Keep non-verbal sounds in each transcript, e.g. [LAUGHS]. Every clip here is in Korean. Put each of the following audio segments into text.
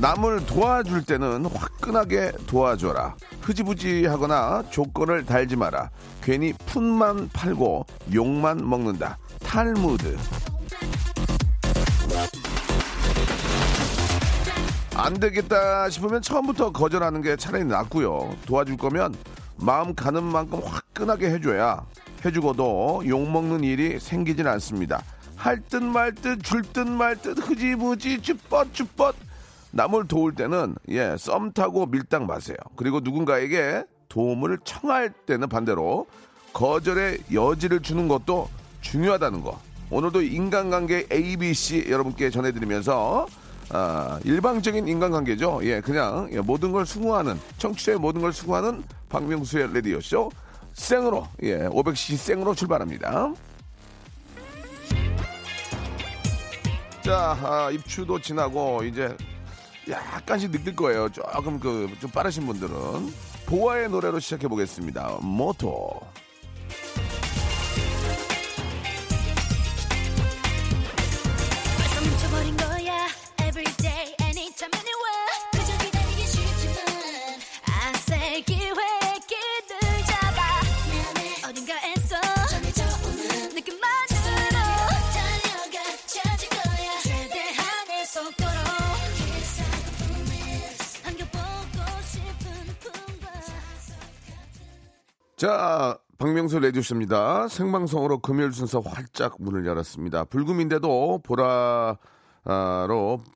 남을 도와줄 때는 화끈하게 도와줘라. 흐지부지 하거나 조건을 달지 마라. 괜히 푼만 팔고 욕만 먹는다. 탈무드. 안 되겠다 싶으면 처음부터 거절하는 게 차라리 낫고요. 도와줄 거면 마음 가는 만큼 화끈하게 해줘야 해주고도 욕먹는 일이 생기진 않습니다. 할 듯 말 듯 줄 듯 말 듯 흐지부지 쭈뼛쭈뼛 남을 도울 때는 예, 썸 타고 밀당 마세요. 그리고 누군가에게 도움을 청할 때는 반대로 거절의 여지를 주는 것도 중요하다는 거. 오늘도 인간관계 ABC 여러분께 전해드리면서 아, 일방적인 인간관계죠. 예, 그냥 예, 모든 걸 수긍하는 청취자의 모든 걸 수긍하는 박명수의 레디오 쇼 생으로 예, 500cc 생으로 출발합니다. 자, 아, 입추도 지나고 이제 약간씩 느낄 거예요. 조금 그 좀 빠르신 분들은 보아의 노래로 시작해 보겠습니다. 모토. 자, 박명수 레디오쇼입니다. 생방송으로 금요일 순서 활짝 문을 열었습니다. 불금인데도 보라로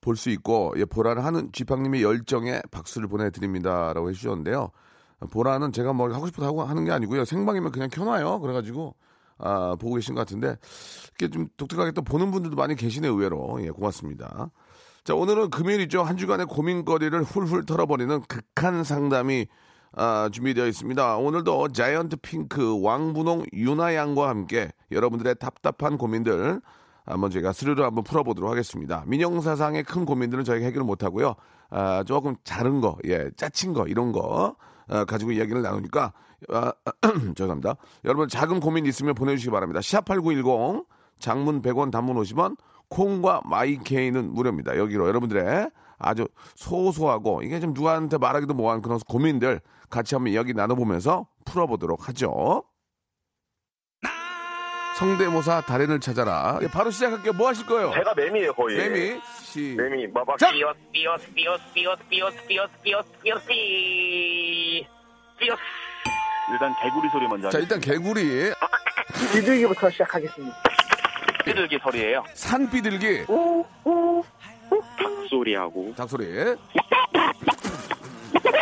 볼 수 있고, 예, 보라를 하는 지팡님의 열정에 박수를 보내드립니다 라고 해주셨는데요. 보라는 제가 뭐 하고 싶어서 하고 하는 게 아니고요. 생방이면 그냥 켜놔요. 그래가지고, 아, 보고 계신 것 같은데, 이렇게 좀 독특하게 또 보는 분들도 많이 계시네요, 의외로. 예, 고맙습니다. 자, 오늘은 금요일이죠. 한 주간의 고민거리를 훌훌 털어버리는 극한 상담이 아, 준비되어 있습니다. 오늘도 자이언트 핑크 왕분홍 유나양과 함께 여러분들의 답답한 고민들 한번 제가 스르르 한번 풀어보도록 하겠습니다. 민영사상의 큰 고민들은 저희가 해결을 못하고요. 아, 조금 작은 거, 예, 짜친 거, 이런 거 아, 가지고 이야기를 나누니까 아, [CLEARS THROAT] 죄송합니다. 여러분 작은 고민 있으면 보내주시기 바랍니다. 샵8910 장문 100원 단문 50원 콩과 마이케이는 무료입니다. 여기로 여러분들의 아주 소소하고 이게 좀 누구한테 말하기도 뭐한 그런 고민들 같이 한번 이야기 나눠보면서 풀어보도록 하죠. 성대모사 달인을 찾아라. 예, 바로 시작할게요. 뭐 하실 거예요? 제가 매미예요 거의. 매미 시. 매미 마박 자! 삐어스 삐어스 삐어스 삐어스 삐어스 삐어스 삐어스 삐어스 삐 삐어스 일단 개구리 소리 먼저 자 일단 개구리 비둘기부터 시작하겠습니다. 삐들기 소리예요 산 비둘기 소리하고 닭소리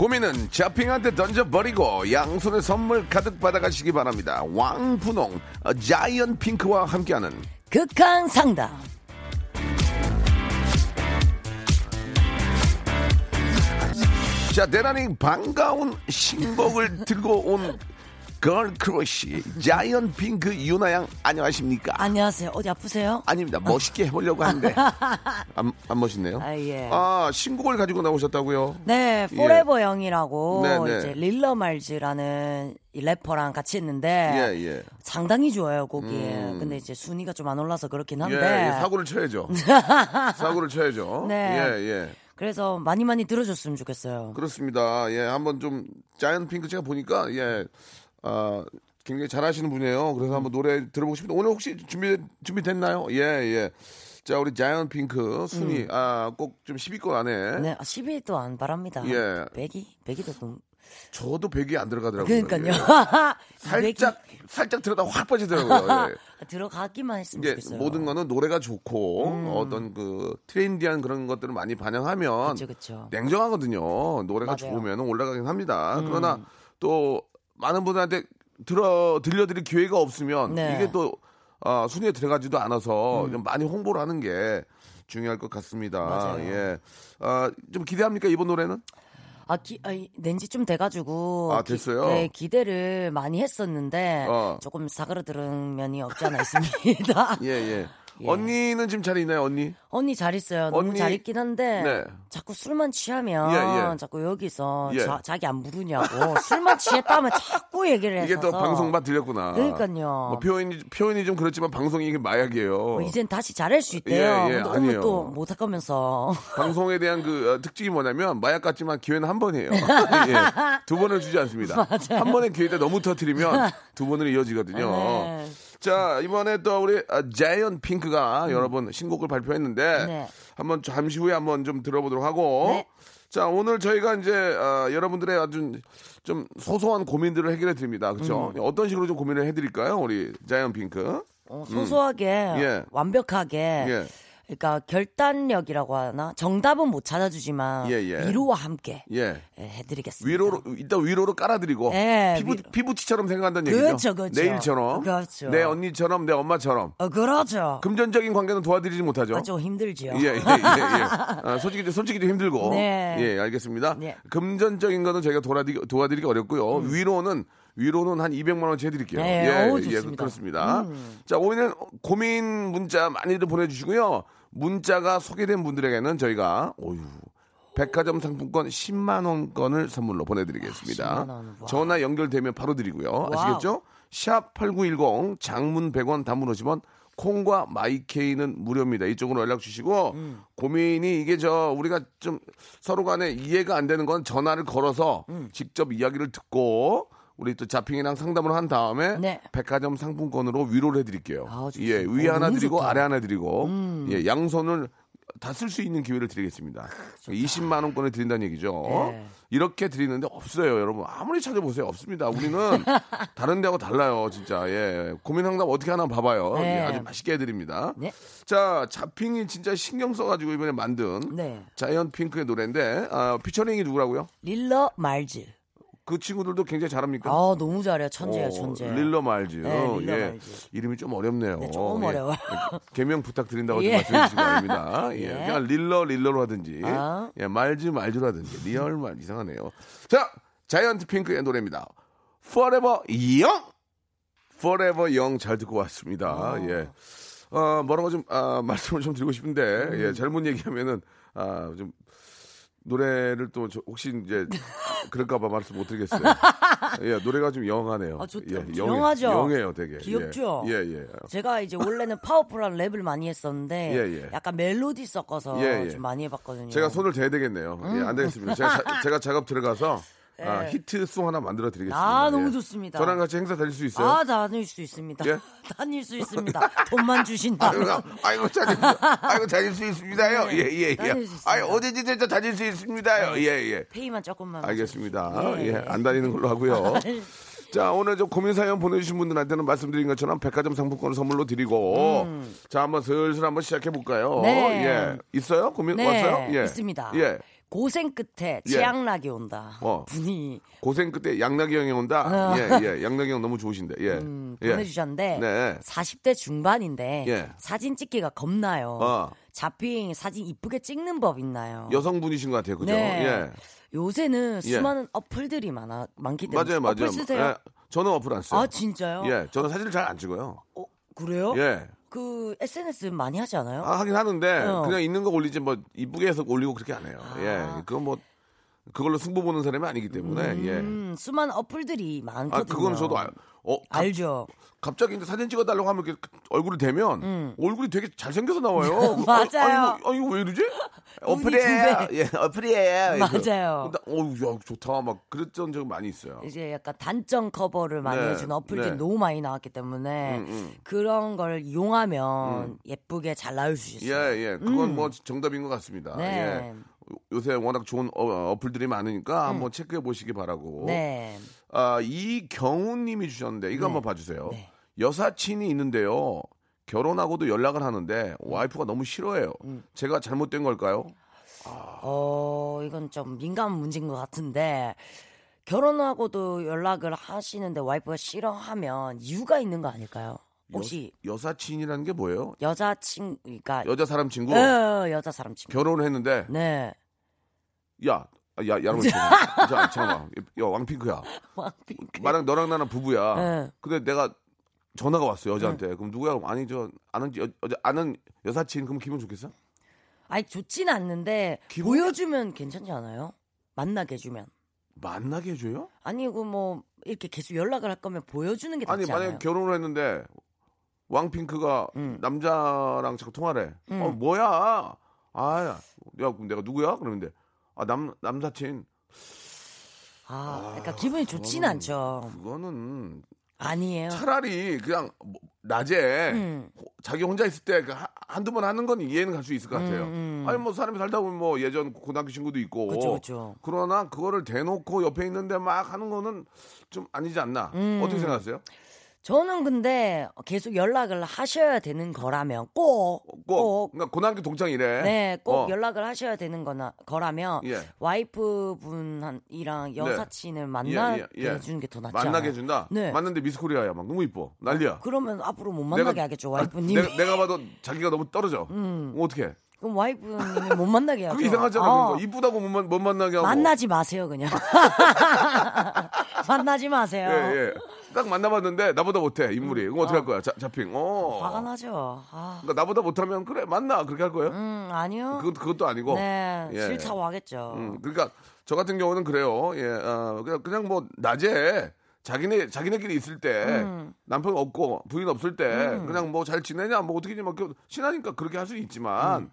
고민은 자핑한테 던져버리고 양손에 선물 가득 받아가시기 바랍니다. 왕분홍 어, 자이언 핑크와 함께하는 극한 상담. 자 대단히 반가운 신곡을 들고 온 걸 크러쉬 자이언트 핑크 유나양 안녕하십니까? 안녕하세요. 어디 아프세요? 아닙니다. 멋있게 해보려고 하는데 [LAUGHS] 안, 안 멋있네요. 아, 예. 아, 신곡을 가지고 나오셨다고요? 네, Forever Young이라고 네, 네. 이제 릴러 말즈라는 이 래퍼랑 같이 했는데 예, 예. 상당히 좋아요 곡이. 음. 근데 이제 순위가 좀 안 올라서 그렇긴 예, 한데. 예, 사고를 쳐야죠. [LAUGHS] 사고를 쳐야죠. 네. 예, 예. 그래서 많이 많이 들어줬으면 좋겠어요. 그렇습니다. 예, 한번 좀 자이언 핑크 제가 보니까 예, 아 굉장히 잘하시는 분이에요. 그래서 한번 노래 들어보고 싶은데 오늘 혹시 준비 준비됐나요? 예, 예. 자, 우리 자이언 핑크 순위 아꼭 좀 10위권 안에 음. 네, 10위도 안 바랍니다. 예. 100위? 100위도 좀. 저도 100이 안 들어가더라고요. 그러니까요. 예. [LAUGHS] 살짝 100위 살짝 들어다 확 빠지더라고요. 예. [LAUGHS] 들어가기만 했으면 이게 좋겠어요. 모든 거는 노래가 좋고 어떤 그 트렌디한 그런 것들을 많이 반영하면 그쵸, 그쵸. 냉정하거든요. 노래가 맞아요. 음. 좋으면 올라가긴 합니다. 그러나 또 많은 분들한테 들어 들려드릴 기회가 없으면 네. 이게 또 아, 순위에 들어가지도 않아서 좀 많이 홍보를 하는 게 중요할 것 같습니다. 맞아요. 예. 아, 좀 기대합니까 이번 노래는? 아, 기, 아, 낸지 좀 돼가지고. 아, 기- 됐어요? 네, 기대를 많이 했었는데, 어. 조금 사그러들은 면이 없지 않아 있습니다. [LAUGHS] 예, 예. 언니는 지금 잘 있나요, 언니? 언니 잘 있어요. 너무 언니- 잘 있긴 한데, 네. 자꾸 술만 취하면, 예, 예. 자꾸 여기서 예. 자, 자기 안 부르냐고, [LAUGHS] 술만 취했다면 자꾸 얘기를 해서. 이게 또 방송만 들렸구나. 그러니까요. 뭐 표현이 표현이 좀 그렇지만 방송이 이게 마약이에요. 뭐 이젠 다시 잘할 수 있대요. 예, 예. 오늘 또 못할 거면서. [LAUGHS] 방송에 대한 그 어, 특징이 뭐냐면 마약 같지만 기회는 한 번이에요. [LAUGHS] 예. 두 번을 주지 않습니다. 한 번의 기회 때 너무 터트리면 두 번으로 이어지거든요. 네. 자 이번에 또 우리 아, 자이언 핑크가 여러분 신곡을 발표했는데 네. 한번 잠시 후에 한번 좀 들어보도록 하고 네. 자 오늘 저희가 이제 아, 여러분들의 아주 좀 소소한 고민들을 해결해 드립니다. 그렇죠? 음. 어떤 식으로 좀 고민을 해 드릴까요, 우리 자이언 핑크? 어, 소소하게, 예. 완벽하게. 예. 그러니까 결단력이라고 하나 정답은 못 찾아주지만 예, 예. 위로와 함께 예. 예, 해드리겠습니다. 위로로 일단 위로로 깔아드리고 예, 피부 위- 피부티처럼 생각한다는 얘기죠. 그렇죠, 그렇죠. 내일처럼, 그렇죠. 내 언니처럼, 내 엄마처럼 어, 그러죠. 금전적인 관계는 도와드리지 못하죠. 아, 좀 힘들지요. 예, 예, 예, 예. 아, 솔직히 좀- 솔직히 좀 힘들고. 네. 예, 알겠습니다. 네. 금전적인 거는 저희가 도와드리기, 도와드리기 어렵고요. 위로는 위로는 한 200만 원치 해드릴게요. 음. 네, 예, 어우, 예, 좋습니다. 음. 그렇습니다. 자, 오늘 고민 문자 많이들 보내주시고요. 문자가 소개된 분들에게는 저희가 오유. 백화점 상품권 10만 원권을 선물로 보내드리겠습니다. 10만 원, 와. 전화 연결되면 바로 드리고요. 아시겠죠? 샵 8910 장문 100원 단문 50원 콩과 마이케이는 무료입니다. 이쪽으로 연락 주시고 음. 고민이 이게 저 우리가 좀 서로 간에 이해가 안 되는 건 전화를 걸어서 음. 직접 이야기를 듣고 우리 또 자핑이랑 상담을 한 다음에 네. 백화점 상품권으로 위로를 해드릴게요. 아. 예, 위 어, 하나 드리고 좋다. 음. 아래 하나 드리고 예, 양손을 다 쓸 수 있는 기회를 드리겠습니다. 20만 원권을 드린다는 얘기죠. 네. 이렇게 드리는데 없어요, 여러분. 아무리 찾아보세요, 없습니다. 우리는 [LAUGHS] 다른 데하고 달라요, 진짜. 예, 고민 상담 어떻게 하나 봐봐요. 네. 예, 아주 맛있게 해드립니다. 네. 자, 자핑이 진짜 신경 써가지고 이번에 만든 네. 자이언트 핑크의 노래인데 아, 피처링이 누구라고요? 릴러 말즈. 그 친구들도 굉장히 잘합니까? 아, 너무 잘해요. 천재예요, 어, 천재. 릴러 말즈. 네, 릴러 예. 말즈. 이름이 좀 어렵네요. 네, 조금 어려워요. 개명 부탁드린다고 [LAUGHS] 예. 좀 말씀해 주시기 바랍니다. [LAUGHS] 예. 예. 그냥 릴러 릴러로 하든지 아. 예, 말즈 말즈라든지 리얼 말 이상하네요. 자, 자이언트 핑크의 노래입니다. Forever Young. Forever Young 잘 듣고 왔습니다. 아. 예. 어, 뭐라고 좀 아, [LAUGHS] 말씀을 좀 드리고 싶은데 음. 예, 잘못 얘기하면은 아, 좀 노래를 또 저- 혹시 이제 그럴까봐 말씀 못 드리겠어요. [LAUGHS] 예, 노래가 좀 영하네요. 아, 좋다. 예, 영하죠? 영해요, 되게. 귀엽죠? 예, 예. 예. 제가 이제 원래는 파워풀한 랩을 많이 했었는데 [LAUGHS] 예, 예. 약간 멜로디 섞어서 예, 예. 좀 많이 해봤거든요. 제가 손을 대야 되겠네요. 예, 안 되겠습니다. 제가, 자- 제가 작업 들어가서 아, 예. 히트송 하나 만들어 드리겠습니다. 아, 너무 예. 좋습니다. 저랑 같이 행사 다닐 수 있어요? 아, 다닐 수 있습니다. 예? [LAUGHS] 다닐 수 있습니다. 돈만 주신다. 아이고, 아이고, 다닐, 아이고, 다닐 수 있습니다요. 네, 예, 예, 예. 아이, 어디든지 저 다닐 수 있습니다요. 예, 예. 페이만 조금만. 알겠습니다. 예. 예, 안 다니는 걸로 하고요. 자, 오늘 저 고민 사연 보내주신 분들한테는 말씀드린 것처럼 백화점 상품권을 선물로 드리고, 자, 한번 슬슬 한번 시작해 볼까요? 음. 네. 예. 있어요? 고민 네, 왔어요? 예. 있습니다. 예. 고생 끝에 예. 최악락이 온다. 어. 분이 고생 끝에 양락이 형이 온다? 예, 예. 양락이 형 너무 좋으신데, 예. 아. 음, 예. 보내주셨는데 네. 40대 중반인데 예. 사진 찍기가 겁나요. 어. 자핑 사진 이쁘게 찍는 법 있나요? 여성분이신 것 같아요. 그죠? 네. 예. 요새는 예. 수많은 어플들이 많아 많기 때문에 맞아요, 맞아요. 어플 쓰세요? 예. 저는 어플 안 써요. 아 진짜요? 예, 저는 사진을 잘 안 찍어요. 어, 그래요? 예. 그 SNS 많이 하지 않아요? 아, 하긴 하는데 어. 그냥 있는 거 올리지 뭐 이쁘게 해서 올리고 그렇게 안 해요. 아. 예. 그건 뭐 그걸로 승부 보는 사람이 아니기 때문에 예. 음, 수많은 어플들이 많거든요. 아, 그건 저도 알, 어, 갑- 알죠. 갑자기 이제 사진 찍어달라고 하면 이렇게 얼굴을 대면 얼굴이 되게 잘생겨서 나와요. [LAUGHS] 음. 맞아요. 아, 이거, 아, 이거 왜 이러지? [LAUGHS] 어플이에요. 두 예, 어플이에요. 맞아요. 어우, 야, 좋다. 막 그랬던 적이 많이 있어요. 이제 약간 단점 커버를 많이 네, 해주는 어플들이 네. 너무 많이 나왔기 때문에 음, 음. 그런 걸 이용하면 예쁘게 잘 나올 수 예, 있어요. 예. 그건 뭐 정답인 것 같습니다. 음. 네. 예. 요새 워낙 좋은 어, 플들이 많으니까 한번 체크해 보시기 바라고. 음. 네. 아, 이경우님이 주셨는데 이거 한번 봐주세요. 네. 여사친이 있는데요. 결혼하고도 연락을 하는데 와이프가 너무 싫어해요. 음. 제가 잘못된 걸까요? 어, 이건 좀 민감한 문제인 것 같은데 결혼하고도 연락을 하시는데 와이프가 싫어하면 이유가 있는 거 아닐까요? 혹시 여, 사친이라는 게 뭐예요? 여자친 그러니까 여자 사람 친구 어, 여자 사람 친구. 결혼을 했는데 네. 야, 야, 여러분 [LAUGHS] 자, 잠깐만. 야, 왕핑크야. [LAUGHS] 왕핑크. 나랑 너랑 나랑 부부야. 네. 근데 내가 전화가 왔어 여자한테. 그럼 누구야? 아니 저 아는 여, 여자 아는 여사친 그럼 기분 좋겠어? 아니 좋진 않는데 기분- 보여주면 괜찮지 않아요? 만나게 해주면. 만나게 해줘요? 아니고 뭐 이렇게 계속 연락을 할 거면 보여주는 게 아니 낫지 만약에 않아요? 결혼을 했는데 왕핑크가 음. 남자랑 자꾸 통화를 해. 음. 어 뭐야? 아야, 야 내가 누구야? 그러는데 아 남 남사친. 아, 그러니까 기분이 좋지는 그거는- 않죠. 그거는 아니에요. 차라리 그냥 뭐 낮에 음. 호- 자기 혼자 있을 때그 한- 한두 번 하는 건 이해는 갈 수 있을 것 같아요. 음, 음. 아니 뭐 사람이 살다 보면 뭐 예전 고등학교 친구도 있고. 그쵸, 그쵸. 그러나 그거를 대놓고 옆에 있는데 막 하는 거는 좀 아니지 않나. 음. 어떻게 생각하세요? 저는 근데 계속 연락을 하셔야 되는 거라면 꼭, 꼭, 꼭, 그러니까 고등학교 동창이래. 네, 꼭 어. 연락을 하셔야 되는 거나, 거라면 예. 와이프분이랑 여사친을 만나게 예, 예. 해주는 게 더 낫지 만나게 않아요? 해준다. 네. 만났는데 미스코리아야 막 너무 이뻐. 난리야. 그러면 앞으로 못 만나게 하겠죠, 와이프님이. 아, 내가, 내가 봐도 자기가 너무 떨어져. 음. 어떻게? 그럼 와이프님이 못 만나게 하죠. 그게 이상하잖아. 어. 그러니까 이쁘다고 못, 만- 못 만나게 하고. 만나지 마세요, 그냥. [LAUGHS] [LAUGHS] 만나지 마세요. 예, 예. 딱 만나봤는데 나보다 못해 인물이. 그럼 어떻게 할 거야? 자, 잡핑. 어. 음. 화가 나죠. 아, 그러니까 나보다 못하면 그래 만나 그렇게 할 거예요? 음, 아니요. 그것 그것도 아니고. 네, 예. 싫다고 하겠죠. 음, 그러니까 저 같은 경우는 그래요. 예, 어, 그냥 그냥 뭐 낮에 자기네 자기네끼리 있을 때 음. 남편 없고 부인 없을 때 그냥 뭐 잘 지내냐 뭐 어떻게지 뭐 그- 친하니까 그렇게 할 수 있지만 음.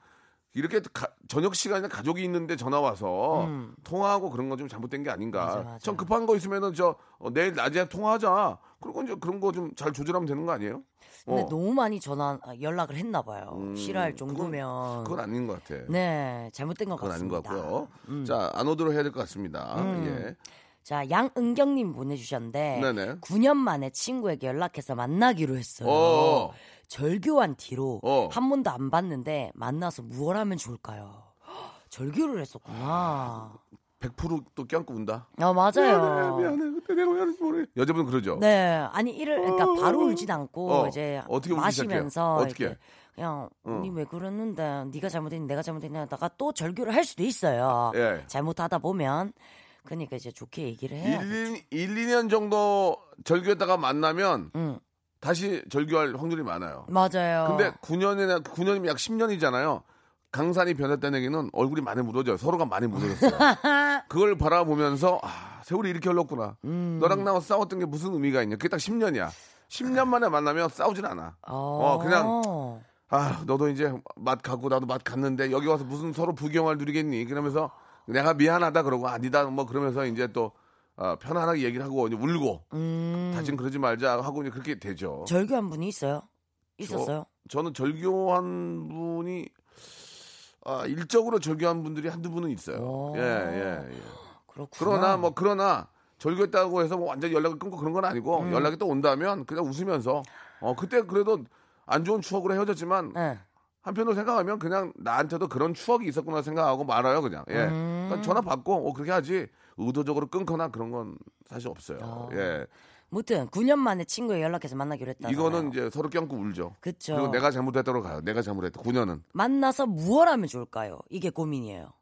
이렇게 가- 저녁 시간에 가족이 있는데 전화 와서 통화하고 그런 건 좀 잘못된 게 아닌가. 음. 맞아, 맞아. 전 급한 거 있으면은 저 어, 내일 낮에 통화하자. 그리고 이제 그런 거 좀 잘 조절하면 되는 거 아니에요? 근데 어. 너무 많이 전화 아, 연락을 했나 봐요. 음, 싫어할 그건- 정도면. 그건 아닌 것 같아. 네, 잘못된 것 그건 아닌 같습니다. 것 같고요. 음. 자, 안오드로 해야 될 것 같습니다. 예. 자, 양은경님 보내주셨는데 네네. 9년 만에 친구에게 연락해서 만나기로 했어요. 어. 절교한 뒤로 어. 한 번도 안 봤는데 만나서 무얼 하면 좋을까요? [GASPS] 절교를 했었구나. 100%또 껴안고 운다. 아 맞아요. 미안해, 미안해. 그때 내가 미안해, 뭐래. 여자분 그러죠. 네, 아니 이를 그러니까 바로 울진 않고 어, 이제 어떻게 마시면서? 어떻게? 그냥 어. 니왜 그랬는데 네가 잘못했니 내가 잘못했니 하다가 또 절교를 할 수도 있어요. 예. 잘못하다 보면 그러니까 이제 좋게 얘기를 해야 돼. 1, 1, 2년 정도 절교했다가 만나면 응, 다시 절교할 확률이 많아요. 맞아요. 근데 9년이나 9년이면 약 10년이잖아요. 강산이 변했다는 얘기는 얼굴이 많이 묻어져요. 서로가 많이 묻어졌어요. [LAUGHS] 그걸 바라보면서 아, 세월이 이렇게 흘렀구나. 음. 너랑 나와 싸웠던 게 무슨 의미가 있냐. 그게 딱 10년이야. 10년 만에 만나면 싸우질 않아. 어, 그냥 아, 너도 이제 맛 가고 나도 맛 갔는데 여기 와서 무슨 서로 부경을 누리겠니? 그러면서 내가 미안하다 그러고 아니다 뭐 그러면서 이제 또 어, 편안하게 얘기를 하고 이제 울고 음, 다신 그러지 말자 하고 이제 그렇게 되죠. 절교한 분이 있어요? 있었어요? 저, 는 절교한 분이 아, 일적으로 절교한 분들이 한두 분은 있어요. 오. 예, 예, 예. 그렇구나. 그러나 뭐 그러나 절교했다고 해서 뭐 완전 히 연락을 끊고 그런 건 아니고 음. 연락이 또 온다면 그냥 웃으면서 어 그때 그래도 안 좋은 추억으로 헤어졌지만 네. 한편으로 생각하면 그냥 나한테도 그런 추억이 있었구나 생각하고 말아요 그냥 예 음. 그러니까 전화 받고 어 그렇게 하지 의도적으로 끊거나 그런 건 사실 없어요 어. 예 무튼 9년 만에 친구에 연락해서 만나기로 했다. 이거는 이제 서로 껴안고 울죠 그쵸. 그리고 내가 잘못했다고 가요 내가 잘못했다 9년은 만나서 무얼 하면 좋을까요? 이게 고민이에요.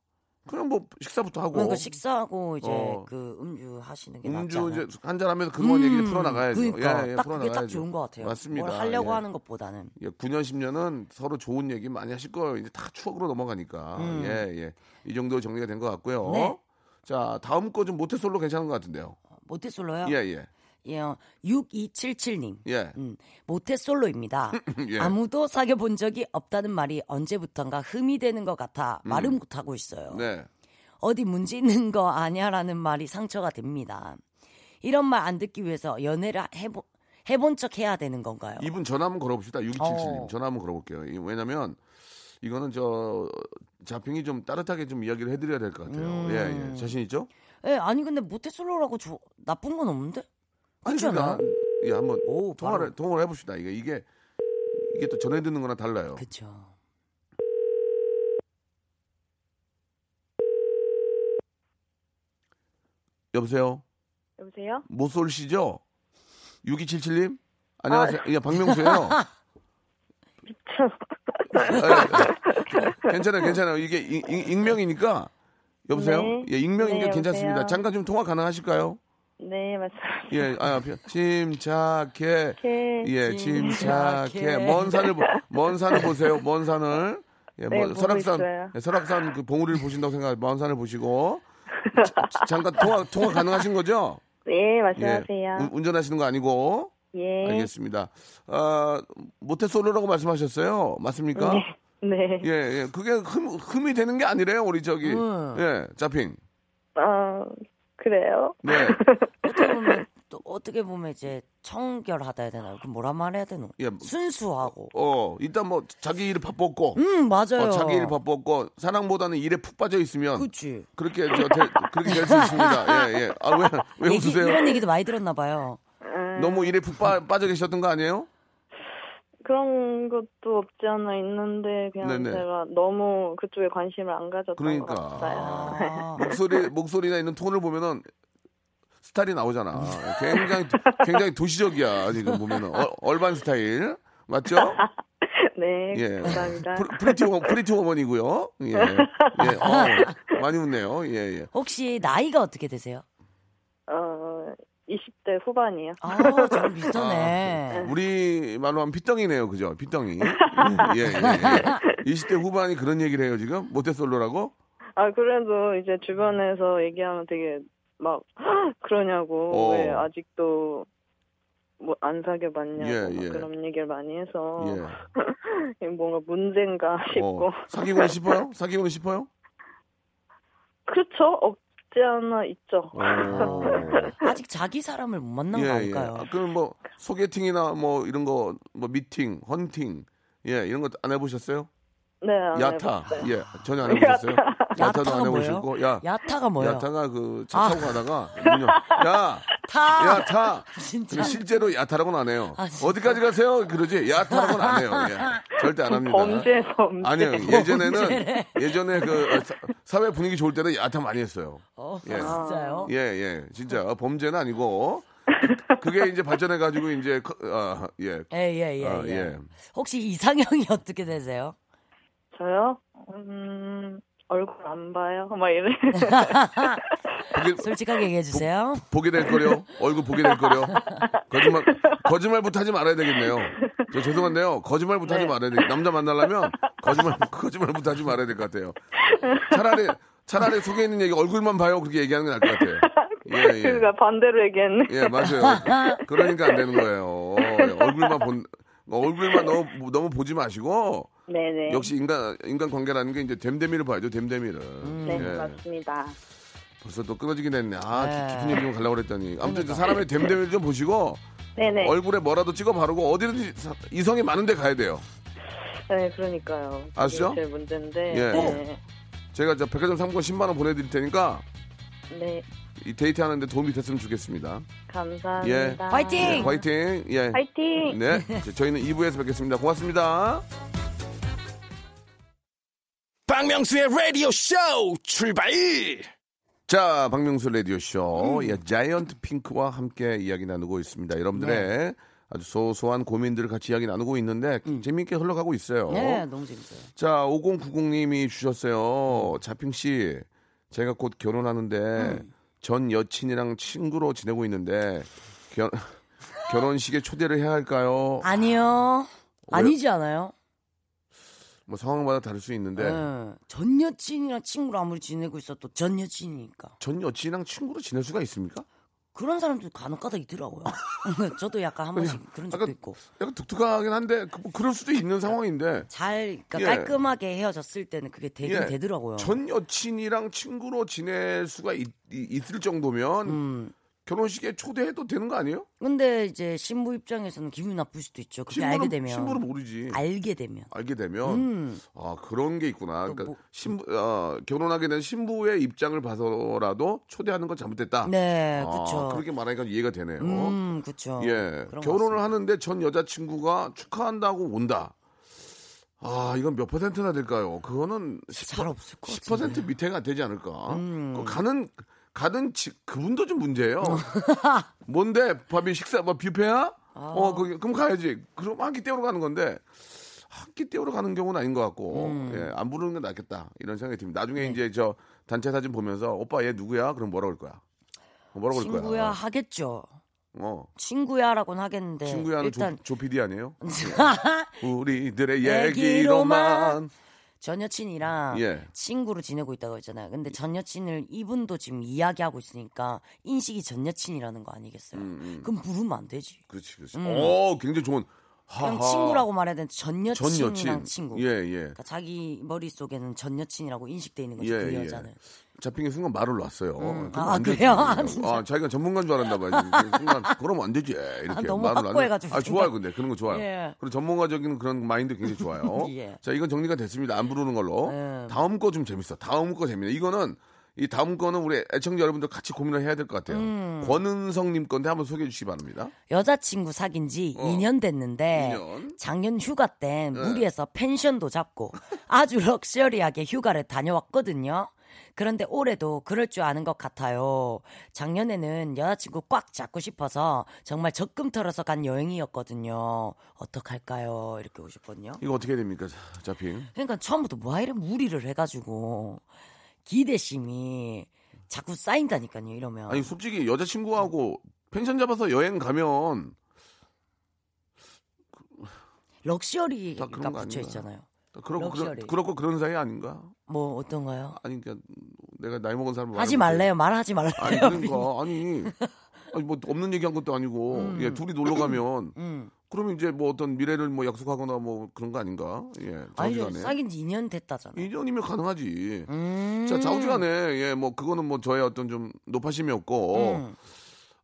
그럼 뭐 식사부터 하고 그러니까 식사하고 이제 어. 그 음주 하시는 게 낫지 음주 않아요? 이제 한잔 하면서 그동안 얘기를 풀어 나가야죠. 그러니까 예, 예, 딱 풀어 그게 딱 나가야죠. 좋은 것 같아요. 맞습니다. 뭘 하려고 예. 하는 것보다는 예, 9년 10년은 서로 좋은 얘기 많이 하실 거예요. 이제 다 추억으로 넘어가니까. 예, 예. 이 정도 정리가 된 것 같고요. 음. 네. 자, 다음 거 좀 모태솔로 괜찮은 것 같은데요. 모태솔로요. 예, 예. 예, 6277님. 예. 음, 모태 솔로입니다. [LAUGHS] 예. 아무도 사귀어 본 적이 없다는 말이 언제부턴가 흠이 되는 것 같아 말을 음. 못 하고 있어요. 네. 어디 문제 있는 거 아냐라는 말이 상처가 됩니다. 이런 말 안 듣기 위해서 연애를 해보, 해본 척 해야 되는 건가요? 이분 전화 한번 걸어봅시다. 6277님. 어. 전화 한번 걸어볼게요. 이- 왜냐면 이거는 저 자핑이 좀 따뜻하게 좀 이야기를 해드려야 될 것 같아요. 음. 예, 예. 자신 있죠? 예, 아니 근데 모태솔로라고 저, 나쁜 건 없는데? 그렇지 않아요? 예, 한번 오, 통화를 바로. 통화를 해봅시다. 이게 이게 이게 또 전해 듣는 거랑 달라요. 그쵸. 여보세요. 여보세요? 모솔 씨죠? 6277님? 안녕하세요. 예, 박명수예요. [LAUGHS] 예, 괜찮아요, 괜찮아요. 이게 익, 익- 익명이니까 여보세요. 네. 예, 익명이니까 네, 괜찮습니다. 여보세요? 잠깐 좀 통화 가능하실까요? 네, 맞습니다. 예, 아, 침착해. 이렇게 예, 침착해. 침착해. 먼 산을 보- [LAUGHS] 먼 산을 보세요. 먼 산을. 예, 네, 뭐, 설악산. 예, 설악산 그 봉우리를 보신다고 생각. 먼 산을 보시고. 자- 잠깐 통화 통화 가능하신 거죠? 네, 예. 말씀하세요. 운- 운전하시는 거 아니고. 예. 알겠습니다. 아, 모태솔로라고 말씀하셨어요. 맞습니까? 네. 예, 예. 그게 흠, 흠이 되는 게 아니래요, 우리 저기. 음. 예, 자핑. 아, 그래요? 네. [LAUGHS] 어떻게 보면 또 어떻게 보면 이제 청결하다 해야 되나요? 그럼 뭐라 말해야 되노? 예. 순수하고. 어, 일단 뭐 자기 일을 바빴고. 음 맞아요. 어, 자기 일 바빴고 사랑보다는 일에 푹 빠져 있으면 그치. 그렇게 저 될- 그렇게 될 수 있습니다. 예, 예. 아, 왜, 왜 얘기, 웃으세요? 이런 얘기도 많이 들었나 봐요. 음, 너무 일에 푹 빠, 빠져 계셨던 거 아니에요? 그런 것도 없지 않아 있는데 그냥 네네. 제가 너무 그쪽에 관심을 안 가졌던 그러니까. 것 같아요. 아, [LAUGHS] 목소리, 목소리나 있는 톤을 보면은 스타일이 나오잖아. 굉장히, 굉장히 도시적이야, 지금 보면은. 어, urban 스타일. 맞죠? [LAUGHS] 네, 예. 감사합니다. pre- pretty, wo, pretty woman이고요. 예. [LAUGHS] 예. 어, 많이 웃네요. 예, 예. 혹시 나이가 어떻게 되세요? 어, 20대 후반이요. 아, 저랑 비슷하네. 우리 말로 하면 핏덩이네요. 그죠? 핏덩이. [LAUGHS] 예, 예, 예. 20대 후반이 그런 얘기를 해요, 지금? 모태솔로라고? 아, 그래도 이제 주변에서 얘기하면 되게 막 그러냐고 어. 왜 아직도 뭐 안 사귀어 봤냐고 예, 막 예. 그런 얘기를 많이 해서 예. [LAUGHS] 뭔가 문제인가 싶고 어, 사귀고는 싶어요? 사귀고는 싶어요? 그렇죠 없지 않아 있죠 어. [LAUGHS] 아직 자기 사람을 못 만난 거 아닐까요? 아, 그럼 뭐 소개팅이나 뭐 이런 거 뭐 미팅, 헌팅 예 이런 거 안 해보셨어요? 네안 야타 해봤어요. 예 전혀 안 해보셨어요? 야타도 야타가 안 뭐예요? 해보시고 야 야타가 뭐예요? 야타가 그차 아. 타고 가다가 문 열- 야 타. 야타 [LAUGHS] 진짜. 실제로 야타라고는 안 해요. 아, 진짜? 어디까지 가세요? 그러지 야타라고는 안 해요. 예. 절대 안 합니다. 범죄 범죄 아니요 예전에는 예전에 그 사- 사회 분위기 좋을 때는 야타 많이 했어요. 어, 예. 진짜요? 예, 예. 진짜 범죄는 아니고 그- 그게 이제 발전해 가지고 이제 커- 아, 예. 예, 예, 예, 아, 예. 예. 혹시 이상형이 [LAUGHS] 어떻게 되세요? 저요 음 얼굴 안 봐요 [LAUGHS] 막 이래 보게, [LAUGHS] 솔직하게 얘기해 주세요. 보 게 될 거려. 얼굴 보게 될 거려. 거짓말 거짓말부터 하지 말아야 되겠네요. 저 죄송한데요. 거짓말부터 하지 말아야 돼. 남자 만나려면 거짓말 [LAUGHS] 거짓말부터 하지 말아야 될 것 같아요. 차라리 차라리 속에 있는 얘기 얼굴만 봐요. 그렇게 얘기하는 게 나을 것 같아요. 예, 예. 그러니까 반대로 얘기했네 예, 맞아요. 그러니까 안 되는 거예요. 예, 얼굴만 본, 얼굴만 너무, 너무 보지 마시고, 네네 역시 인간, 인간 관계라는 게 이제 댐댐이를 봐야죠, 댐댐이를. 네 예. 맞습니다 벌써 또 끊어지긴 했네. 아, 네. 깊은 얘기만 가려고 그랬더니. 아무튼 이제 사람의 댐댐이를 좀 보시고, 네네 얼굴에 뭐라도 찍어 바르고, 어디든지 사- 이성이 많은 데 가야 돼요. 네 그러니까요 아시죠? 제일 문제인데 예. 네. 제가 저 백화점 상품권 10만 원 보내드릴 테니까, 네 이 데이트 하는데 도움이 됐으면 좋겠습니다. 감사합니다 화이팅! 예, 화이팅! 예. 화이팅 네. 자, 저희는 2부에서 뵙겠습니다. 고맙습니다. 박명수의 라디오 쇼 출발 자, 박명수 라디오 쇼. 음. 예, 자이언트 핑크와 함께 이야기 나누고 있습니다. 여러분들의 네. 아주 소소한 고민들을 같이 이야기 나누고 있는데 재미있게 흘러가고 있어요. 네, 너무 재밌어요. 자, 5090님이 주셨어요. 자핑 씨, 제가 곧 결혼하는데 음. 전 여친이랑 친구로 지내고 있는데 결, [LAUGHS] 결혼식에 초대를 해야 할까요? 아니요. 아니지 않아요? 뭐 상황마다 다를 수 있는데 예. 전 여친이랑 친구로 아무리 지내고 있어도 전 여친이니까. 전 여친이랑 친구로 지낼 수가 있습니까? 그런 사람들 간혹가다 있더라고요. 저도 약간 한 번씩 그런 적도 약간- 있고. 약간 독특하긴 한데 그, 뭐 그럴 수도 있는 상황인데 잘 그러니까 예. 깔끔하게 헤어졌을 때는 그게 되긴 예. 되더라고요. 전 여친이랑 친구로 지낼 수가 있, 을 정도면 음. 결혼식에 초대해도 되는 거 아니에요? 근데 이제 신부 입장에서는 기분이 나쁠 수도 있죠. 그게 알게 되면. 신부는 모르지. 알게 되면. 알게 되면 음. 아 그런 게 있구나. 그러니까 뭐- 신부 어, 결혼하게 된 신부의 입장을 봐서라도 초대하는 건 잘못됐다. 네, 아, 그렇죠. 그렇게 말하니까 이해가 되네요. 음, 그렇죠. 예, 결혼을. 하는데 전 여자친구가 축하한다고 온다. 아, 이건 몇 퍼센트나 될까요? 그거는 10%, 잘 없을 것 10% 같은데. 음. 밑에가 되지 않을까? 그 가는 가든 지- 그분도 좀 문제예요. [LAUGHS] 뭔데 밥이 식사 뭐 뷔페야? 아. 어, 거기 그럼 가야지. 그럼 한 끼 때우러 가는 건데 한 끼 때우러 가는 경우는 아닌 것 같고 음. 예, 안 부르는 게 낫겠다 이런 생각이 듭니다. 나중에 네. 이제 저 단체 사진 보면서 오빠 얘 누구야? 그럼 뭐라 그럴 거야? 뭐라 그럴 거야? 친구야 하겠죠. 어. 친구야라고는 하겠는데 친구야는 일단 조, 조 PD 아니에요? 음. 우리들의 얘기로만 전 여친이랑 예. 친구로 지내고 있다고 했잖아요. 근데 전 여친을 이분도 지금 이야기하고 있으니까 인식이 전 여친이라는 거 아니겠어요? 음, 그럼 부르면 안 되지. 그렇지 그렇지. 오 굉장히 좋은 그냥. 친구라고 말해야 되는데 전전 여친이랑 여친 친구. 예 예. 그러니까 자기 머릿속에는 전 여친이라고 인식돼 있는 거죠. 예, 그 예. 여자는. 잡힌 게 순간 말을 놨어요. 그러면 아. 그래요? 아, 진짜? 아, 자기가 전문가인 줄 알았나 봐요. 순간 그러면 안 되지. 이렇게 아, 너무 말을 놨는데. 아, 좋아요. 근데 그런 거 좋아요. 예. 그리고 전문가적인 그런 마인드 굉장히 좋아요. [LAUGHS] 예. 자, 이건 정리가 됐습니다. 안 부르는 걸로. 예. 다음 거 좀 재밌어. 다음 거 재밌네. 이거는 이 다음 거는 우리 애청자 여러분들 같이 고민을 해야 될 것 같아요. 음. 권은성님 건데 한번 소개해 주시기 바랍니다. 여자친구 사귄 지 어. 2년 됐는데 2년? 작년 휴가 때 네. 무리해서 펜션도 잡고 아주 럭셔리하게 휴가를 다녀왔거든요. 그런데 올해도 그럴 줄 아는 것 같아요. 작년에는 여자친구 꽉 잡고 싶어서 정말 적금 털어서 간 여행이었거든요. 어떡할까요? 이렇게 오셨거든요. 이거 어떻게 해야 됩니까? 자, 자핑. 그러니까 처음부터 뭐 이래 무리를 해가지고 기대심이 자꾸 쌓인다니까요. 이러면 아니, 솔직히 여자친구하고 펜션 잡아서 여행 가면 다 럭셔리가 붙여? 있잖아요. 그렇고 그런. 그렇고 그런 사이 아닌가? 뭐 어떤가요? 아니 그러니까 내가 나이 먹은 사람 하지 말래요. 말하지 말래요. 아니 그러니까 아니 아니 뭐 없는 얘기한 것도 아니고 예 둘이 놀러 가면 음. 그러면 이제 뭐 어떤 미래를 뭐 약속하거나 뭐 그런 거 아닌가? 예. 자우지간에 사귄 지 2년 됐다잖아요. 2년이면 가능하지. 음. 자 자우지간에 예 뭐 그거는 뭐 저의 어떤 좀 노파심이었고 음.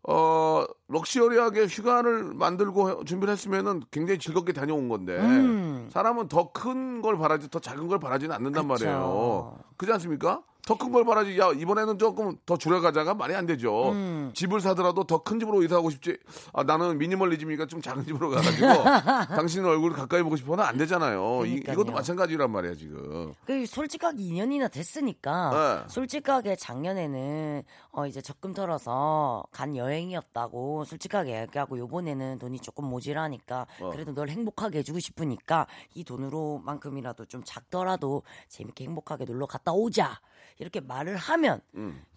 어 럭셔리하게 휴가를 만들고 해- 준비를 했으면은 굉장히 즐겁게 다녀온 건데 음. 사람은 더 큰 걸 바라지 더 작은 걸 바라지는 않는단 그쵸. 말이에요. 그렇지 않습니까? 더 큰 걸 바라지. 야 이번에는 조금 더 줄여가자가 말이 안 되죠. 음. 집을 사더라도 더 큰 집으로 이사하고 싶지. 아 나는 미니멀리즘이니까 좀 작은 집으로 가가지고 [LAUGHS] 당신 얼굴 가까이 보고 싶어는 안 되잖아요. 이, 그러니까요. 이 것도 마찬가지란 말이야 지금. 그 솔직하게 2년이나 됐으니까 네. 솔직하게 작년에는 어 이제 적금 털어서 간 여행이었다고 솔직하게 얘기하고 요번에는 돈이 조금 모자라니까 어. 그래도 널 행복하게 해주고 싶으니까 이 돈으로만큼이라도 좀 작더라도 재밌게 행복하게 놀러 갔다 오자 이렇게 말을 하면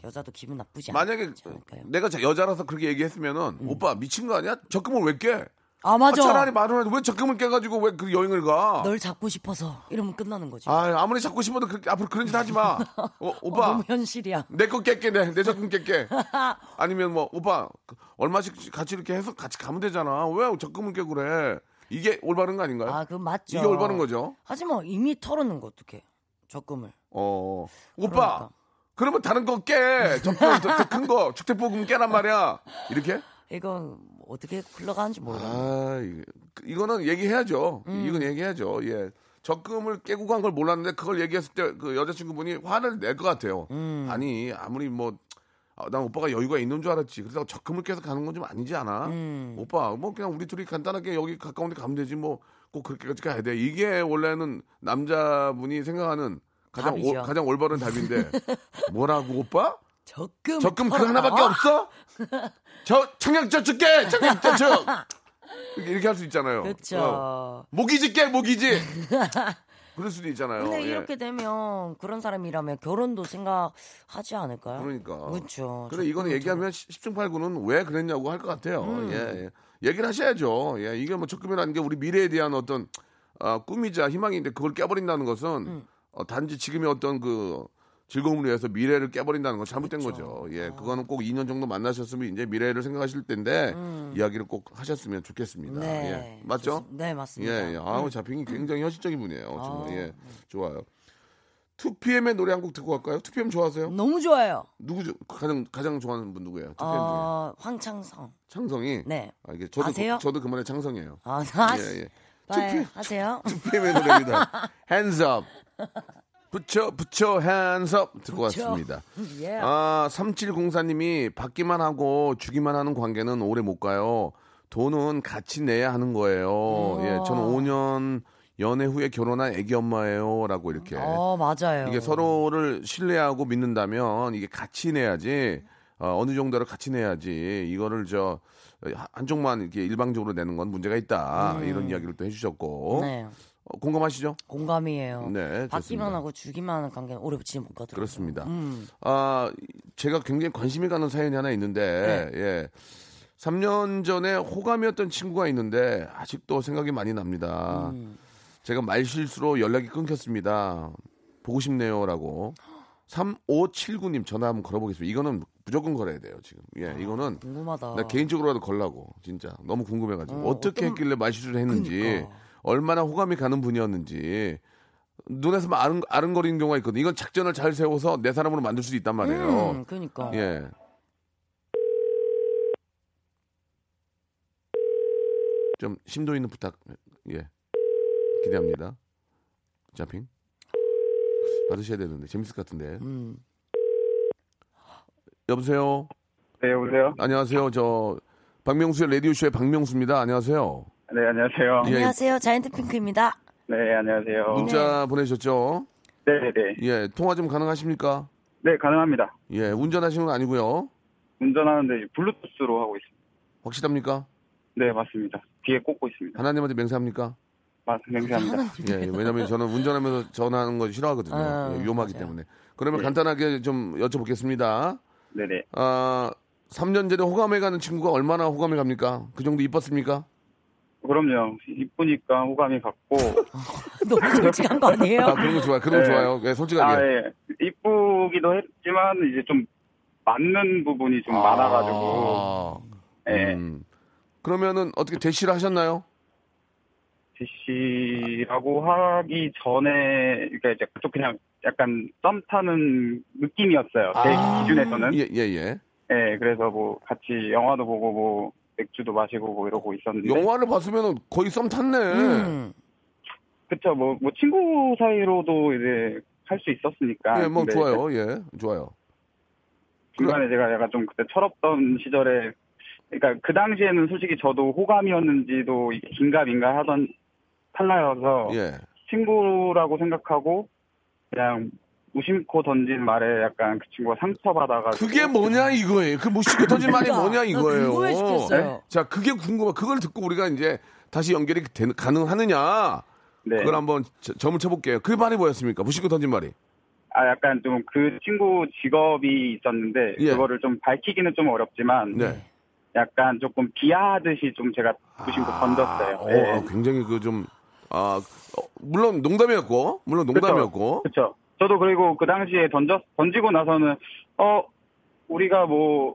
여자도 기분 나쁘지 음. 만약에 않을까요? 내가 자- 여자라서 그렇게 얘기했으면은 오빠 미친 거 아니야? 적금을 왜 깨? 아 아, 맞아 차라리 말을 해도 왜 적금을 깨가지고 왜 그 여행을 가? 널 잡고 싶어서 이러면 끝나는 거지 아, 아무리 잡고 싶어도 그렇게 앞으로 그런 짓 하지 마. 어, 어, [LAUGHS] 오빠, 너무 현실이야 내 거 깰게, 내, 내 적금 깰게. [LAUGHS] 아니면 뭐, 오빠, 그 얼마씩 같이 이렇게 해서 같이 가면 되잖아. 왜 적금을 깨고 그래? 이게 올바른 거 아닌가요? 아 그건 맞죠 이게 올바른 거죠. 하지만 이미 털어놓은 거 어떡해 적금을 어, 오빠, 그러니까. 그러면 다른 거 깨. 적금 더큰 거, 주택보금 깨란 말이야. 이렇게? 이건 어떻게 흘러가는지 모르겠네. 아, 이- 이거 는 얘기해야죠. 음. 이건 얘기해야죠. 예. 적금을 깨고 간 걸 몰랐는데 그걸 얘기했을 때 그 여자친구분이 화를 낼 것 같아요. 음. 아니 아무리 뭐. 아, 난 오빠가 여유가 있는 줄 알았지. 그래서 적금을 깨서 가는 건 좀 아니지 않아? 음. 오빠, 뭐 그냥 우리 둘이 간단하게 여기 가까운 데 가면 되지. 뭐 꼭 그렇게까지 가야 돼. 이게 원래는 남자분이 생각하는 가장. 올- 가장 올바른 답인데. [LAUGHS] 뭐라고, 오빠? 적금 적금 그? 하나밖에 없어? [LAUGHS] 저 청약저축 깨! 청약저축! 이렇게, 이렇게 할 수 있잖아요. 그렇죠. 어. 모기지 깨, 모기지! 그럴 수도 있잖아요. 근데 예. 이렇게 되면 그런 사람이라면 결혼도 생각하지 않을까요? 그러니까. 그렇죠. 그래 이거는 얘기하면 10중 8구는 왜 그랬냐고 할 것 같아요. 음. 예, 예. 얘기를 하셔야죠. 예, 이게 뭐 적금이라는 게 우리 미래에 대한 어떤 아, 꿈이자 희망인데 그걸 깨버린다는 것은 음. 어, 단지 지금의 어떤 그 즐거움을 위해서 미래를 깨버린다는 건 잘못된 그렇죠. 거죠. 예, 그거는 꼭 2년 정도 만나셨으면 이제 미래를 생각하실 텐데 이야기를 꼭 하셨으면 좋겠습니다. 음. 네. 예, 맞죠? 좋습- 네, 맞습니다. 음. 예, 예. 아우 자핑이 굉장히 현실적인 분이에요. 정말. 아, 예, 좋아요. 2PM의 노래 한 곡 듣고 갈까요? 2PM 좋아하세요? 너무 좋아요. 누구 죠 가장 가장 좋아하는 분 누구예요? 2PM 중에 어, 황창성. 창성이. 네. 아, 이게 저도 아세요? 저도 그만에 창성이에요. 아, 나 예, 예. 네, 하세요. 2PM의 노래입니다. [LAUGHS] Hands up. 붙여 hands up 듣고. 왔습니다. [LAUGHS] 예. 아, 3704님이 받기만 하고 주기만 하는 관계는 오래 못 가요. 돈은 같이 내야 하는 거예요. 예, 저는 5년 연애 후에 결혼한 애기 엄마예요라고 이렇게. 어, 맞아요. 이게 서로를 신뢰하고 믿는다면 이게 같이 내야지 어, 어느 정도로 같이 내야지 이거를 저 한쪽만 이렇게 일방적으로 내는 건 문제가 있다 이런 이야기를 또 해주셨고 음. 네. 어, 공감하시죠? 공감이에요. 네, 받기만 좋습니다. 하고 주기만 하는 관계는 오래 붙이지 못 가더라고요. 그렇습니다. 음. 아 제가 굉장히 관심이 가는 사연이 하나 있는데 네. 예. 3년 전에 호감이었던 친구가 있는데 아직도 생각이 많이 납니다. 음. 제가 말실수로 연락이 끊겼습니다. 보고 싶네요라고. 3579님 전화 한번 걸어보겠습니다. 이거는 무조건 걸어야 돼요, 지금. 예, 이거는 궁금하다. 나 개인적으로라도 걸라고, 진짜. 너무 궁금해가지고. 어, 어, 떻게 어떤- 했길래 말실수를 했는지, 그러니까. 얼마나 호감이 가는 분이었는지, 눈에서 막 아른, 아른거리는 경우가 있거든. 이건 작전을 잘 세워서 내 사람으로 만들 수도 있단 말이에요. 음, 그러니까. 예. 좀 심도 있는 부탁, 예. 기대합니다. 자핑. 받으셔야 되는데, 재밌을 것 같은데. 음. 여보세요? 네, 여보세요? 안녕하세요. 저, 박명수의 라디오 쇼의 박명수입니다. 안녕하세요. 네, 안녕하세요. 예. 안녕하세요. 자이언트 핑크입니다. 네, 안녕하세요. 문자 보내셨죠? 네 네 네. 예, 통화 좀 가능하십니까? 네, 가능합니다. 예, 운전하시는 건 아니고요. 운전하는데 블루투스로 하고 있습니다. 확실합니까? 네, 맞습니다. 귀에 꽂고 있습니다. 하나님한테 맹세합니까? 맞, 맹세합니다. 예, 왜냐면 저는 운전하면서 전화하는 거 싫어하거든요. 아, 예, 위험하기 맞아요. 때문에. 그러면 간단하게 좀 여쭤보겠습니다. 네네. 아, 3년 전에 호감해 가는 친구가 얼마나 호감해 갑니까? 그 정도 이뻤습니까? 그럼요. 이쁘니까 호감이 갔고. [LAUGHS] 너무 솔직한 거 아니에요? 아, 그런 거 좋아요. 그런 거 네. 좋아요. 예, 솔직하게. 아, 예. 이쁘기도 했지만, 이제 좀 맞는 부분이 좀 많아가지고. 아, 예. 음. 그러면은 어떻게 대시를 하셨나요? DC라고 하기 전에, 그러니까 이제 좀 그냥 약간 썸 타는 느낌이었어요. 제 아. 기준에서는. 예, 예, 예. 예, 그래서 뭐 같이 영화도 보고 뭐 맥주도 마시고 뭐 이러고 있었는데. 영화를 봤으면 거의 썸 탔네. 음. 그쵸, 뭐, 뭐 친구 사이로도 이제 할 수 있었으니까. 예, 뭐 좋아요. 예, 좋아요. 중간에 제가 약간 좀 그때 철없던 시절에, 그러니까 그 당시에는 솔직히 저도 호감이었는지도 긴가민가 하던 찰나여서 예. 친구라고 생각하고 그냥 무심코 던진 말에 약간 그 친구가 상처받아가지고. 그게 뭐냐 이거예요. 그 무식해 터진 말이 그러니까, 뭐냐 나 이거예요. 궁금해지겠어요. 자, 그게 궁금해. 그걸 듣고 우리가 이제 다시 연결이 되, 가능하느냐? 네. 그걸 한번 저- 점을 쳐볼게요. 그 말이 뭐였습니까? 무심코 던진 말이. 아, 약간 좀 그 친구 직업이 있었는데, 예. 그거를 좀 밝히기는 좀 어렵지만, 네. 약간 조금 비하하듯이 좀 제가 무심코 던졌어요. 어, 네. 아, 굉장히 그 좀, 아, 어, 물론 농담이었고, 물론 농담이었고. 그렇죠. 저도 그리고 그 당시에 던져 던지고 나서는 어 우리가 뭐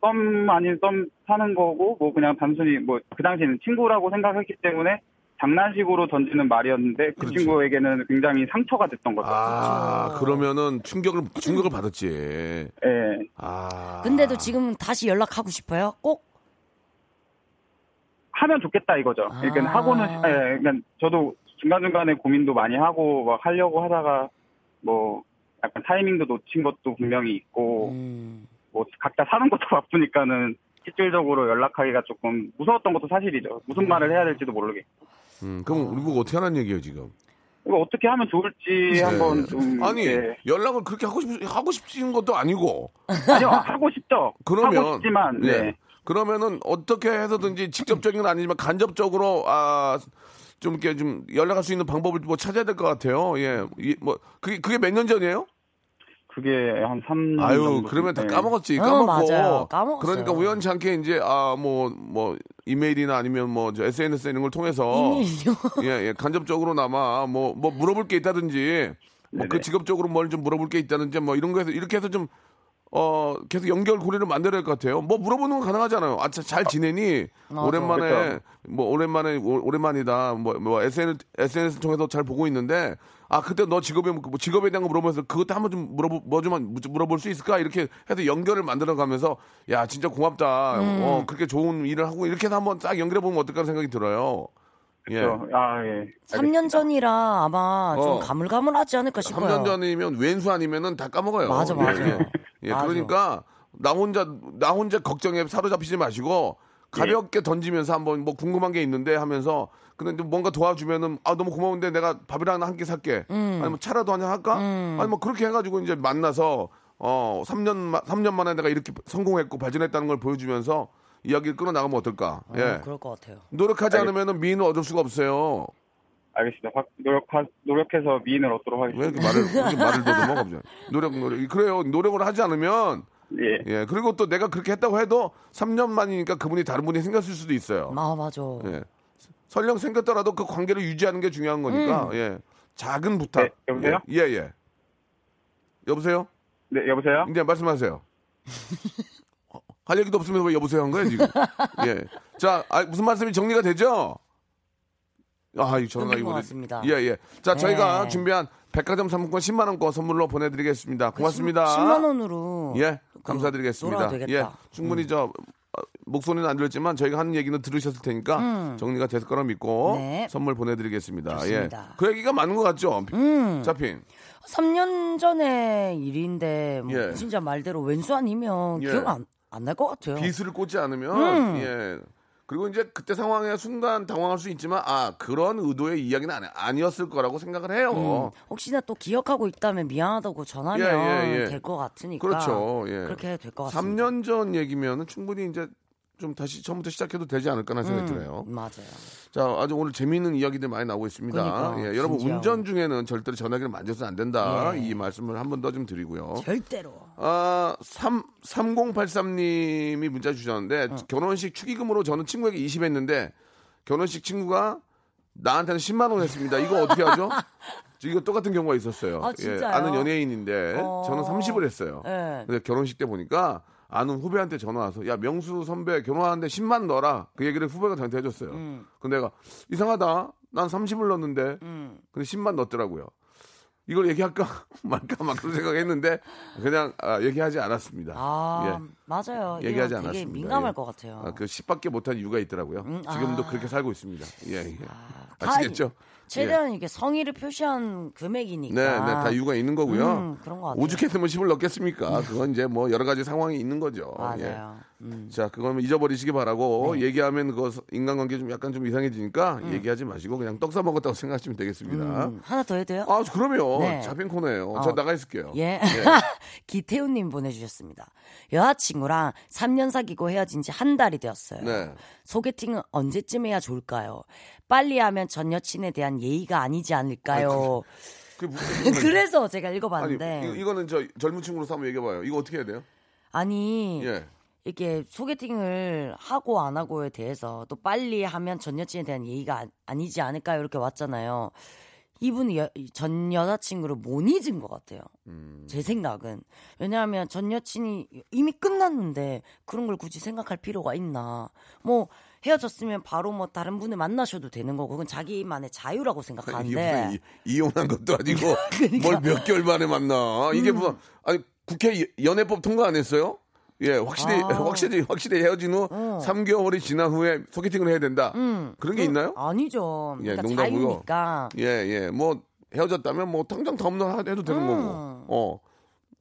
썸 아닌 썸 타는 거고 뭐 그냥 단순히 뭐 그 당시에는 친구라고 생각했기 때문에 장난식으로 던지는 말이었는데 그 그렇죠. 친구에게는 굉장히 상처가 됐던 거죠. 아, 그러면은 충격을, 충격을 받았지. 예. 아. 근데도 지금 다시 연락하고 싶어요? 꼭? 하면 좋겠다 이거죠. 아. 그러니까 하고는 예, 그러니까 저도 중간 중간에 고민도 많이 하고 막 하려고 하다가 뭐 약간 타이밍도 놓친 것도 분명히 있고 음. 뭐 각자 사는 것도 [LAUGHS] 바쁘니까는 실질적으로 연락하기가 조금 무서웠던 것도 사실이죠. 무슨 말을 해야 될지도 모르겠고. 음, 그럼 우리 보고 어떻게 하라는 얘기예요, 지금? 이거 어떻게 하면 좋을지 한번 좀 네. 아니, 예. 연락을 그렇게 하고 싶, 하고 싶은 것도 아니고. 아니요 하고 싶죠. 그러면 하고 싶지만 예. 네. 그러면은 어떻게 해서든지 직접적인 건 아니지만 간접적으로 아 좀 이렇게 좀 연락할 수 있는 방법을 뭐 찾아야 될 것 같아요. 예, 이, 뭐 그게 그게 몇 년 전이에요? 그게 한 3년 아유, 정도 그러면 다 네. 까먹었지. 어, 까먹고. 맞아요. 까먹었어요. 그러니까 우연치 않게 이제 아 뭐뭐 이메일이나 아니면 뭐저 SNS 이런 걸 통해서 이메일요? [LAUGHS] 예, 예, 간접적으로나마 뭐뭐 물어볼 게 있다든지 뭐 그. 직업적으로 뭘 좀 물어볼 게 있다든지 뭐 이런 거에서 이렇게 해서 좀 어, 계속 연결 고리를 만들어야 할 것 같아요. 뭐 물어보는 건 가능하잖아요. 아, 자, 잘 지내니? 맞아. 오랜만에, 그렇죠. 뭐, 오랜만에, 오- 오랜만이다. 뭐, 뭐, SNS, SNS 통해서 잘 보고 있는데, 아, 그때 너 직업에, 뭐 직업에 대한 거 물어보면서 그것도 한번 좀 물어보, 뭐 좀 물어볼 수 있을까? 이렇게 해서 연결을 만들어 가면서, 야, 진짜 고맙다. 음. 어, 그렇게 좋은 일을 하고 이렇게 해서 한번 딱 연결해 보면 어떨까 생각이 들어요. 예. 그렇죠. 아, 예. 3년 전이라 아마 좀 어. 가물가물하지 않을까 싶어요. 3년 전이면 왼수 아니면은 다 까먹어요. 맞아, 맞아. 예, 예. 예. 그러니까 나 혼자 나 혼자 걱정에 사로잡히지 마시고 가볍게 던지면서 한번 뭐 궁금한 게 있는데 하면서 근데 좀 뭔가 도와주면은 아 너무 고마운데 내가 밥이랑 한 끼 살게. 아니면 차라도 한잔 할까? 아니 뭐 그렇게 해가지고 이제 만나서 어 3년 마, 3년 만에 내가 이렇게 성공했고 발전했다는 걸 보여주면서 이야기를 끌어 나가면 어떨까? 어, 예. 그럴 것 같아요. 노력하지 않으면은 미인을 얻을 수가 없어요. 알겠습니다. 확 노력 노력해서 미인을 얻도록 왜 하겠습니다. 이렇게 말을 왜 이렇게 말을 더듬어 갑자기? 노력 노력 그래요. 노력을 하지 않으면 예. 예 그리고 또 내가 그렇게 했다고 해도 3년 만이니까 그분이 다른 분이 생겼을 수도 있어요. 아, 맞아. 예 설령 생겼더라도 그 관계를 유지하는 게 중요한 거니까 음. 예 작은 부탁. 네, 여보세요? 예 예. 여보세요? 네, 여보세요? 이제 말씀하세요. [LAUGHS] 어, 할 얘기도 없으면 왜 여보세요 한 거예요 지금? 예. 자 아, 무슨 말씀이 정리가 되죠? 아, 이 전화가 이거 같습니다. 예, 예. 자, 저희가 네. 준비한 백화점 상품권 10만 원권 선물로 보내 드리겠습니다. 고맙습니다. 10 만 원으로 예, 그 감사드리겠습니다. 예, 충분히 저 어, 목소리는 안 들렸지만 저희가 하는 얘기는 들으셨을 테니까 정리가 됐을 거라 믿고 음. 네. 선물 보내드리겠습니다. 좋습니다. 예, 그 얘기가 맞는 것 같죠? 음. 잡힌. 3년 전의 일인데 뭐 예. 진짜 말대로 왼수 아니면 예. 기억 안안날것 같아요. 비수를 꽂지 않으면 음. 예. 그리고 이제 그때 상황에 순간 당황할 수 있지만 아 그런 의도의 이야기는 아니, 아니 었을 거라고 생각을 해요. 음, 혹시나 또 기억하고 있다면 미안하다고 전하면 예, 예, 예. 될것 같으니까 그렇죠. 예. 그렇게 해도 될 것 같습니다. 3년 전 얘기면은 충분히 이제 좀 다시 처음부터 시작해도 되지 않을까라는 생각이 드네요. 음, 맞아요. 자, 아주 오늘 재미있는 이야기들 많이 나오고 있습니다. 그러니까, 예, 여러분. 운전 중에는 절대로 전화기를 만져서는 안 된다. 예. 이 말씀을 한 번 더 좀 드리고요. 절대로. 아, 3, 3083님이 문자 주셨는데 어. 결혼식 축의금으로 저는 친구에게 20 했는데 결혼식 친구가 나한테는 10만 원 했습니다. 이거 어떻게 하죠? [LAUGHS] 이거 똑같은 경우가 있었어요. 아, 예? 아는 연예인인데 어. 저는 30을 했어요. 예. 근데 결혼식 때 보니까 아는 후배한테 전화 와서 야 명수 선배 결혼하는데 10만 넣어라 그 얘기를 후배가 저한테 해줬어요. 음. 근데 내가 이상하다 난 30을 넣었는데 음. 근데 10만 넣었더라고요. 이걸 얘기할까 [LAUGHS] 말까 막 그런 생각했는데 그냥 아, 얘기하지 않았습니다. 아 예. 맞아요. 얘기하지 되게 않았습니다. 민감할 예. 것 같아요. 아, 그 10밖에 못한 이유가 있더라고요. 음, 지금도 아. 그렇게 살고 있습니다. 예, 예. 다 아시겠죠? 최대한 이게 성의를 표시한 금액이니까. 네, 네, 다 이유가 있는 거고요. 음, 그런 것 같아요. 오죽했으면 10을 넣겠습니까? 그건 이제 뭐 여러 가지 상황이 있는 거죠. 예. 맞아요. 음. 자, 그거는 잊어버리시기 바라고 얘기하면 그거 인간관계 좀 약간 좀 이상해지니까 얘기하지 마시고 그냥 떡 사 먹었다고 생각하시면 되겠습니다. 음, 하나 더 해도 돼요? 아, 그럼요. 네. 잡힌 코너예요. 저 어. 나가 있을게요. 예. [LAUGHS] 기태훈님 보내주셨습니다. 여자친구 랑 3년 사귀고 헤어진 지 한 달이 되었어요. 네. 소개팅은 언제쯤 해야 좋을까요? 빨리 하면 전 여친에 대한 예의가 아니지 않을까요? 그 무슨 [LAUGHS] 그래서 제가 아니, 읽어봤는데 이, 이거는 저 젊은 친구로서 한번 얘기해봐요. 이거 어떻게 해야 돼요? 아니 예. 이게 소개팅을 하고 안 하고에 대해서 또 빨리 하면 전 여친에 대한 예의가 아- 아니지 않을까요? 이렇게 왔잖아요. 이분이 여- 전 여자친구를 못 잊은 것 같아요. 음. 제 생각은 왜냐하면 전 여친이 이미 끝났는데 그런 걸 굳이 생각할 필요가 있나? 뭐 헤어졌으면 바로 뭐 다른 분을 만나셔도 되는 거고 그건 자기만의 자유라고 생각하는데 [LAUGHS] 이, 이혼한 것도 아니고 [LAUGHS] 뭘몇 개월 만에 만나. 이게 무슨 아니 국회 연애법 통과 안 했어요? 예, 확실히 아. [LAUGHS] 확실히 확실히 헤어진 후 어. 3개월이 지난 후에 소개팅을 해야 된다. 음, 그런 게 있나요? 아니죠. 예, 그러니까 농담이고. 자유니까. 예, 예. 뭐 헤어졌다면 뭐 당장 다음 날 해도 되는 음. 거고. 어.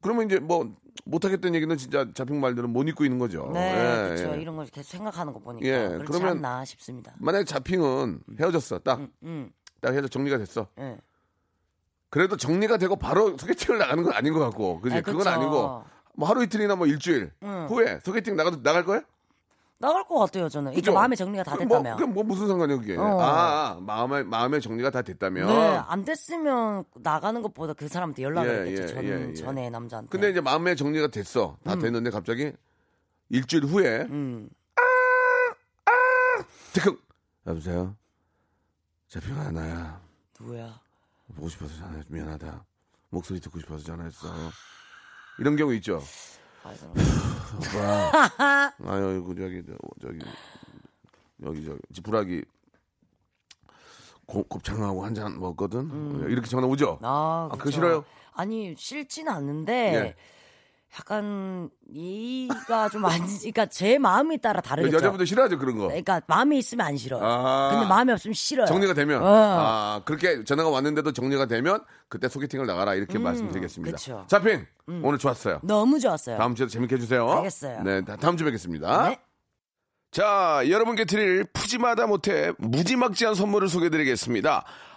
그러면 이제 뭐 못하겠다는 얘기는 진짜 잡힌 말들은 못 잊고 있는 거죠. 네, 예, 그렇죠. 예. 이런 걸 계속 생각하는 거 보니까 예, 그렇지 그러면- 않나 싶습니다. 만약에 잡핑은 헤어졌어. 딱, 음, 딱 해서 정리가 됐어. 예. 그래도 정리가 되고 바로 소개팅을 나가는 건 아닌 것 같고. 그지? 아, 그건. 아니고. 뭐 하루 이틀이나 뭐 일주일 음. 후에 소개팅 나가도 나갈 거야? 나갈 것 같아요 저는. 이게 그죠? 마음의 정리가 다 뭐, 됐다면. 그럼 뭐 무슨 상관이야 그게? 어. 아, 아, 마음의 마음의 정리가 다 됐다면. 네, 안 됐으면 나가는 것보다 그 사람한테 연락을 예, 했겠죠. 예, 전, 예, 예. 전에 남자한테. 근데 이제 마음의 정리가 됐어. 다 됐는데 갑자기 일주일 후에 음. 티크 여보세요. 잡혀가 나야. 누구야? 보고 싶어서 전화해 미안하다. 목소리 듣고 싶어서 전화했어. 이런 경우 있죠. [LAUGHS] 아이고. 오빠. 아유 이거 저기 저, 저기 여기 저기 지푸라기 고- 곱창하고 한 잔 먹었거든. 이렇게 전화 오죠. 아, 아, 그거 그쵸. 싫어요? 아니 싫지는 않는데 예. 약간 이가 좀 아니, 그러니까 제 마음에 따라 다르겠죠. 여자분들 싫어하죠 그런 거. 그러니까 마음이 있으면 안 싫어요. 아. 근데 마음이 없으면 싫어요. 정리가 되면 어. 아 그렇게 전화가 왔는데도 정리가 되면 그때 소개팅을 나가라 이렇게 말씀드리겠습니다. 음, 그쵸. 음. 자핑 오늘 좋았어요. 너무 좋았어요. 다음 주에도 재밌게 해주세요. 알겠어요. 네, 다- 다음 주에 뵙겠습니다. 네. 자, 여러분께 드릴 푸짐하다 못해 무지막지한 선물을 소개해드리겠습니다.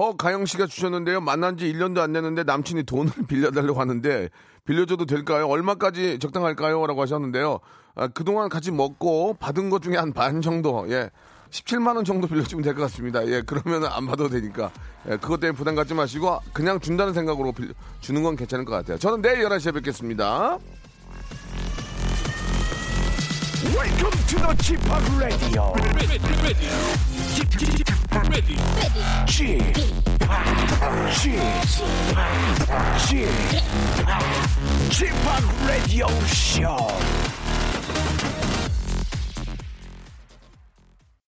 허가영 씨가 주셨는데요. 만난 지 1년도 안 됐는데 남친이 돈을 [LAUGHS] 빌려달라고 하는데 빌려줘도 될까요? 얼마까지 적당할까요? 라고 하셨는데요. 아, 그동안 같이 먹고 받은 것 중에 한 반 정도, 예. 17만 원 정도 빌려주면 될 것 같습니다. 예, 그러면 안 받아도 되니까. 예, 그것 때문에 부담 갖지 마시고 그냥 준다는 생각으로 빌려- 주는 건 괜찮을 것 같아요. 저는 내일 11시에 뵙겠습니다. Welcome to the Chip Radio. Ready. Ready. Cheer. Cheer. Cheer. Cheer. Chip Radio Show.